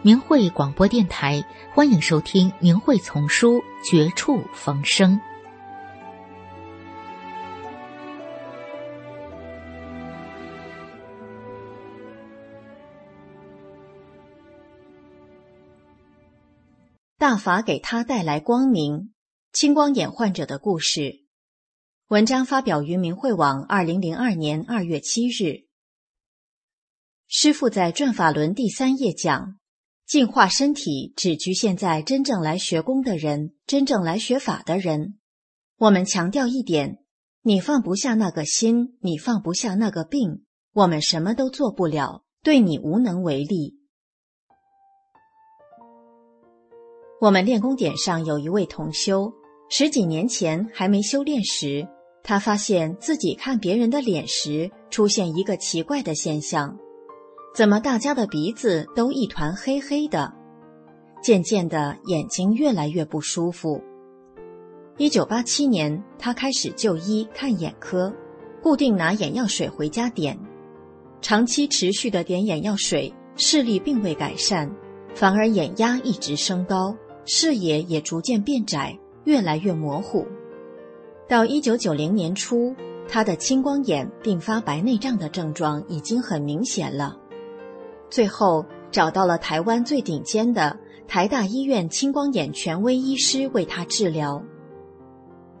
明慧广播电台，欢迎收听《明慧丛书·绝处逢生》。大法给他带来光明，青光眼患者的故事。文章发表于明慧网，二零零二年二月七日。师父在转法轮第三页讲。净化身体只局限在真正来学功的人，真正来学法的人。我们强调一点：你放不下那个心，你放不下那个病，我们什么都做不了，对你无能为力。我们练功点上有一位同修，十几年前还没修炼时，他发现自己看别人的脸时，出现一个奇怪的现象。怎么大家的鼻子都一团黑黑的？渐渐的，眼睛越来越不舒服。一九八七年，他开始就医看眼科，固定拿眼药水回家点。长期持续的点眼药水，视力并未改善，反而眼压一直升高，视野也逐渐变窄，越来越模糊。到一九九零年初，他的青光眼并发白内障的症状已经很明显了。最后找到了台湾最顶尖的台大医院青光眼权威医师为他治疗。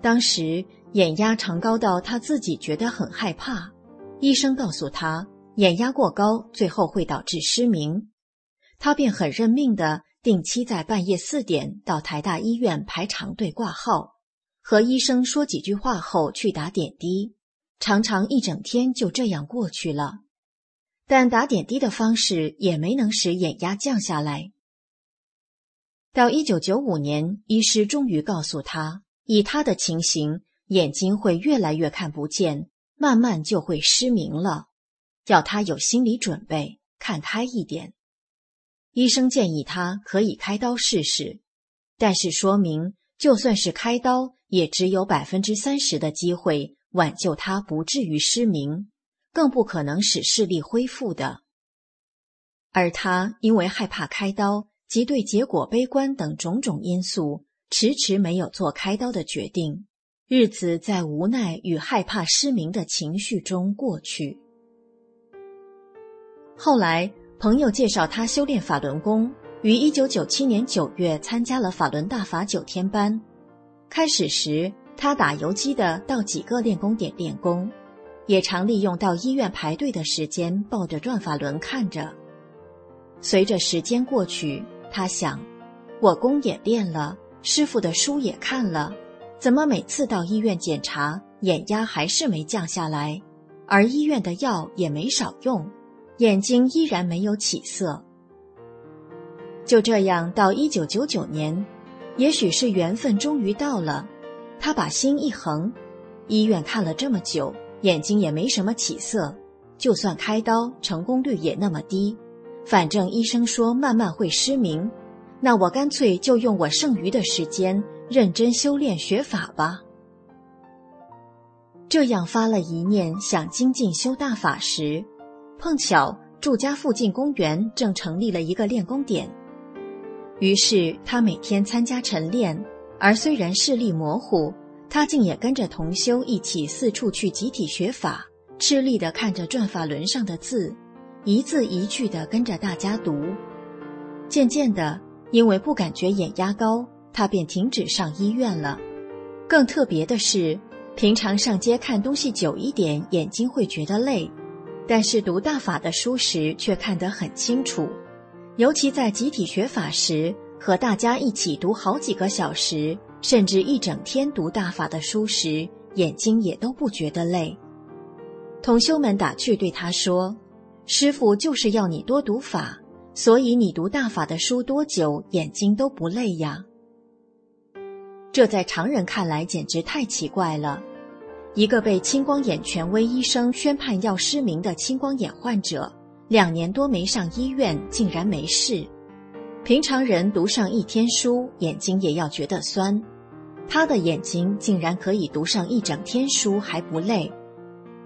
当时眼压常高到他自己觉得很害怕，医生告诉他眼压过高最后会导致失明，他便很认命的定期在半夜四点到台大医院排长队挂号，和医生说几句话后去打点滴，常常一整天就这样过去了。但打点滴的方式也没能使眼压降下来。到一九九五年，医师终于告诉他，以他的情形，眼睛会越来越看不见，慢慢就会失明了，要他有心理准备，看开一点。医生建议他可以开刀试试，但是说明就算是开刀，也只有百分之三十的机会挽救他不至于失明。更不可能使视力恢复的，而他因为害怕开刀及对结果悲观等种种因素，迟迟没有做开刀的决定。日子在无奈与害怕失明的情绪中过去。后来，朋友介绍他修炼法轮功，于一九九七年九月参加了法轮大法九天班。开始时，他打游击的到几个练功点练功。也常利用到医院排队的时间，抱着转法轮看着。随着时间过去，他想：我功也练了，师傅的书也看了，怎么每次到医院检查，眼压还是没降下来，而医院的药也没少用，眼睛依然没有起色。就这样，到一九九九年，也许是缘分终于到了，他把心一横，医院看了这么久。眼睛也没什么起色，就算开刀，成功率也那么低。反正医生说慢慢会失明，那我干脆就用我剩余的时间认真修炼学法吧。这样发了一念想精进修大法时，碰巧住家附近公园正成立了一个练功点，于是他每天参加晨练，而虽然视力模糊。他竟也跟着同修一起四处去集体学法，吃力地看着转法轮上的字，一字一句地跟着大家读。渐渐的，因为不感觉眼压高，他便停止上医院了。更特别的是，平常上街看东西久一点，眼睛会觉得累，但是读大法的书时却看得很清楚。尤其在集体学法时，和大家一起读好几个小时。甚至一整天读大法的书时，眼睛也都不觉得累。同修们打趣对他说：“师傅就是要你多读法，所以你读大法的书多久，眼睛都不累呀。”这在常人看来简直太奇怪了。一个被青光眼权威医生宣判要失明的青光眼患者，两年多没上医院，竟然没事。平常人读上一天书，眼睛也要觉得酸，他的眼睛竟然可以读上一整天书还不累。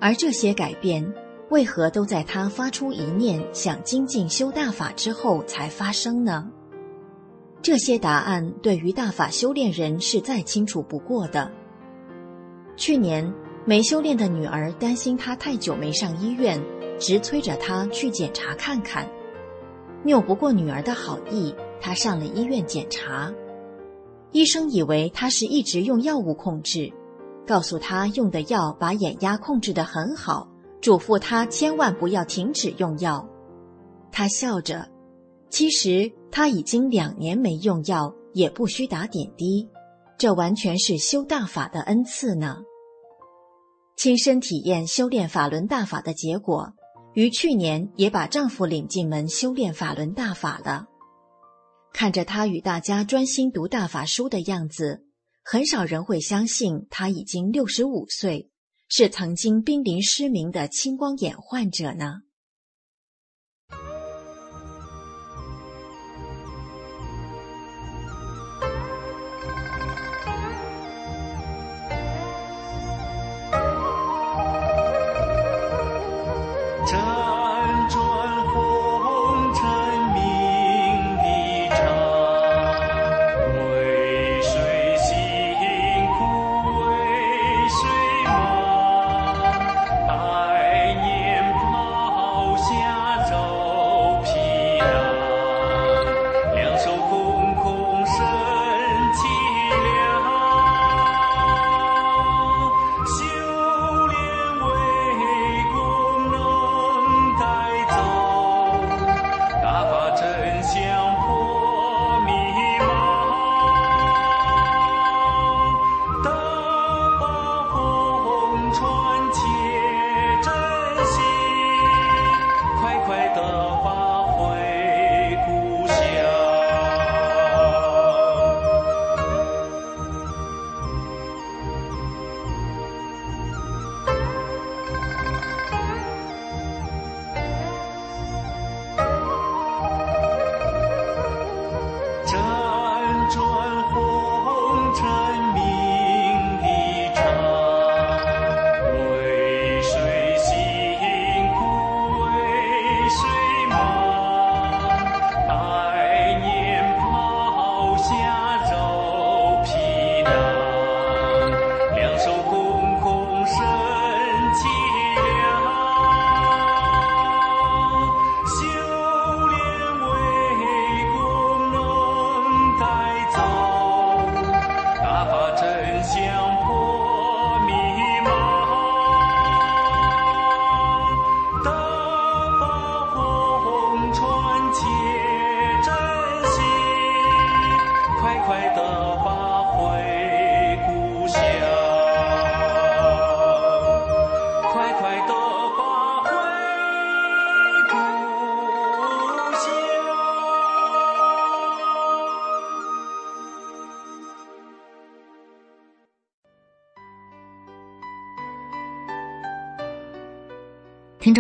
而这些改变，为何都在他发出一念想精进修大法之后才发生呢？这些答案对于大法修炼人是再清楚不过的。去年没修炼的女儿担心他太久没上医院，直催着他去检查看看。拗不过女儿的好意，他上了医院检查。医生以为他是一直用药物控制，告诉他用的药把眼压控制得很好，嘱咐他千万不要停止用药。他笑着，其实他已经两年没用药，也不需打点滴，这完全是修大法的恩赐呢。亲身体验修炼法轮大法的结果。于去年也把丈夫领进门修炼法轮大法了。看着他与大家专心读大法书的样子，很少人会相信他已经六十五岁，是曾经濒临失明的青光眼患者呢。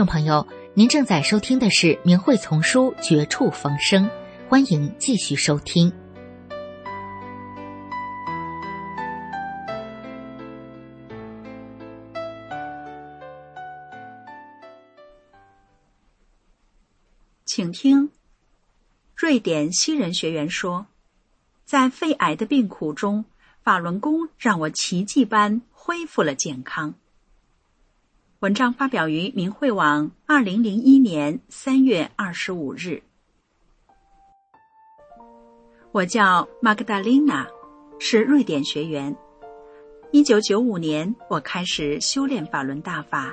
朋友，您正在收听的是《明慧丛书》《绝处逢生》，欢迎继续收听。请听，瑞典西人学员说，在肺癌的病苦中，法轮功让我奇迹般恢复了健康。文章发表于明慧网，二零零一年三月二十五日。我叫玛格达琳娜，是瑞典学员。一九九五年，我开始修炼法轮大法。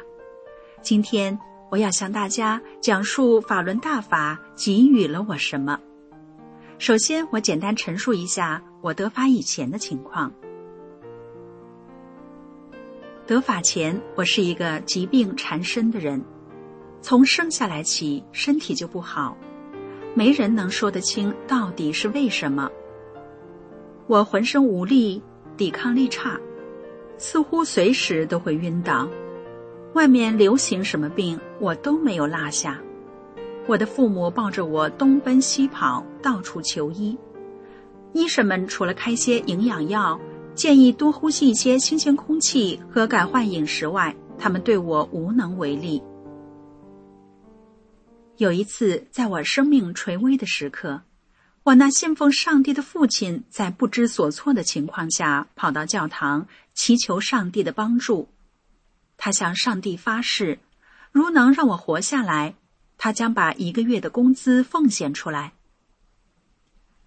今天，我要向大家讲述法轮大法给予了我什么。首先，我简单陈述一下我得法以前的情况。得法前，我是一个疾病缠身的人，从生下来起身体就不好，没人能说得清到底是为什么。我浑身无力，抵抗力差，似乎随时都会晕倒。外面流行什么病，我都没有落下。我的父母抱着我东奔西跑，到处求医。医生们除了开些营养药，建议多呼吸一些新鲜空气和改换饮食外，他们对我无能为力。有一次，在我生命垂危的时刻，我那信奉上帝的父亲在不知所措的情况下，跑到教堂祈求上帝的帮助。他向上帝发誓，如能让我活下来。他将把一个月的工资奉献出来。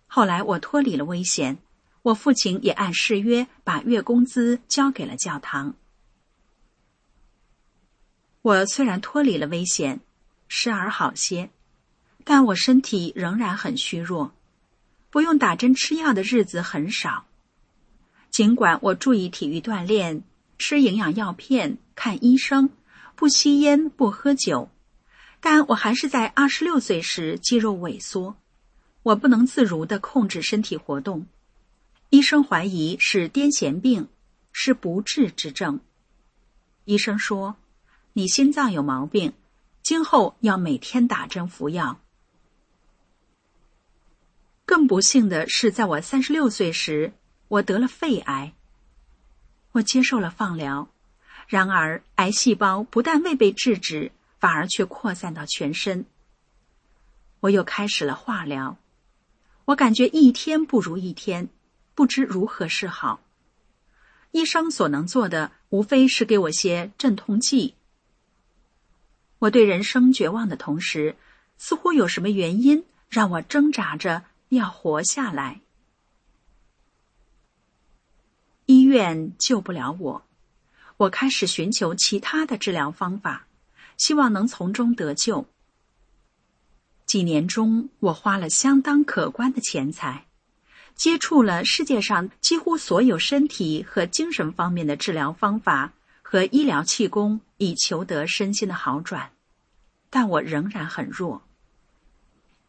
后来我脱离了危险，我父亲也按誓约把月工资交给了教堂。我虽然脱离了危险，时而好些，但我身体仍然很虚弱，不用打针吃药的日子很少。尽管我注意体育锻炼，吃营养药片，看医生，不吸烟，不喝酒。但我还是在二十六岁时肌肉萎缩，我不能自如的控制身体活动。医生怀疑是癫痫病，是不治之症。医生说：“你心脏有毛病，今后要每天打针服药。”更不幸的是，在我三十六岁时，我得了肺癌。我接受了放疗，然而癌细胞不但未被制止。反而却扩散到全身。我又开始了化疗，我感觉一天不如一天，不知如何是好。医生所能做的，无非是给我些镇痛剂。我对人生绝望的同时，似乎有什么原因让我挣扎着要活下来。医院救不了我，我开始寻求其他的治疗方法。希望能从中得救。几年中，我花了相当可观的钱财，接触了世界上几乎所有身体和精神方面的治疗方法和医疗气功，以求得身心的好转。但我仍然很弱。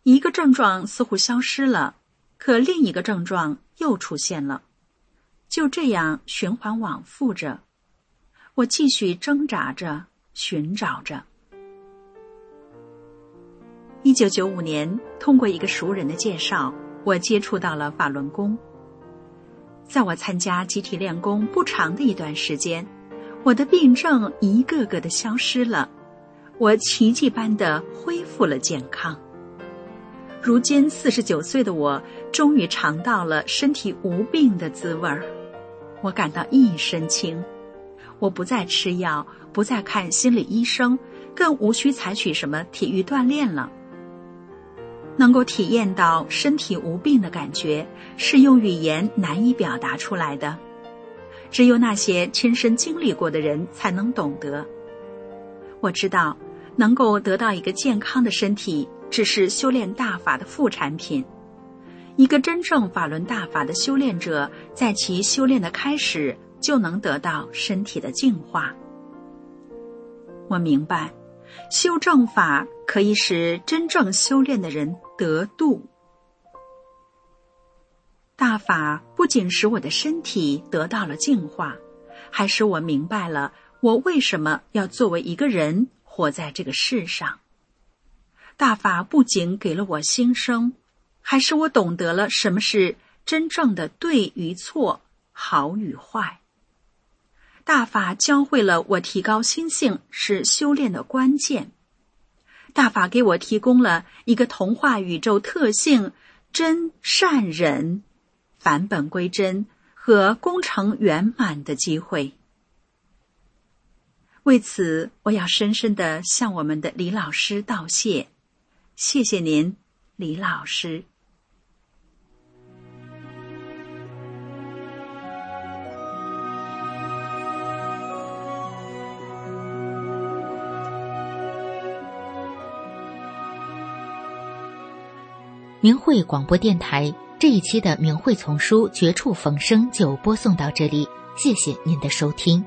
一个症状似乎消失了，可另一个症状又出现了，就这样循环往复着。我继续挣扎着。寻找着。一九九五年，通过一个熟人的介绍，我接触到了法轮功。在我参加集体练功不长的一段时间，我的病症一个个的消失了，我奇迹般的恢复了健康。如今四十九岁的我，终于尝到了身体无病的滋味儿，我感到一身轻。我不再吃药，不再看心理医生，更无需采取什么体育锻炼了。能够体验到身体无病的感觉，是用语言难以表达出来的，只有那些亲身经历过的人才能懂得。我知道，能够得到一个健康的身体，只是修炼大法的副产品。一个真正法轮大法的修炼者，在其修炼的开始。就能得到身体的净化。我明白，修正法可以使真正修炼的人得度。大法不仅使我的身体得到了净化，还使我明白了我为什么要作为一个人活在这个世上。大法不仅给了我新生，还使我懂得了什么是真正的对与错、好与坏。大法教会了我提高心性是修炼的关键。大法给我提供了一个同化宇宙特性真善忍、返本归真和功成圆满的机会。为此，我要深深的向我们的李老师道谢，谢谢您，李老师。明慧广播电台这一期的明慧丛书《绝处逢生》就播送到这里，谢谢您的收听。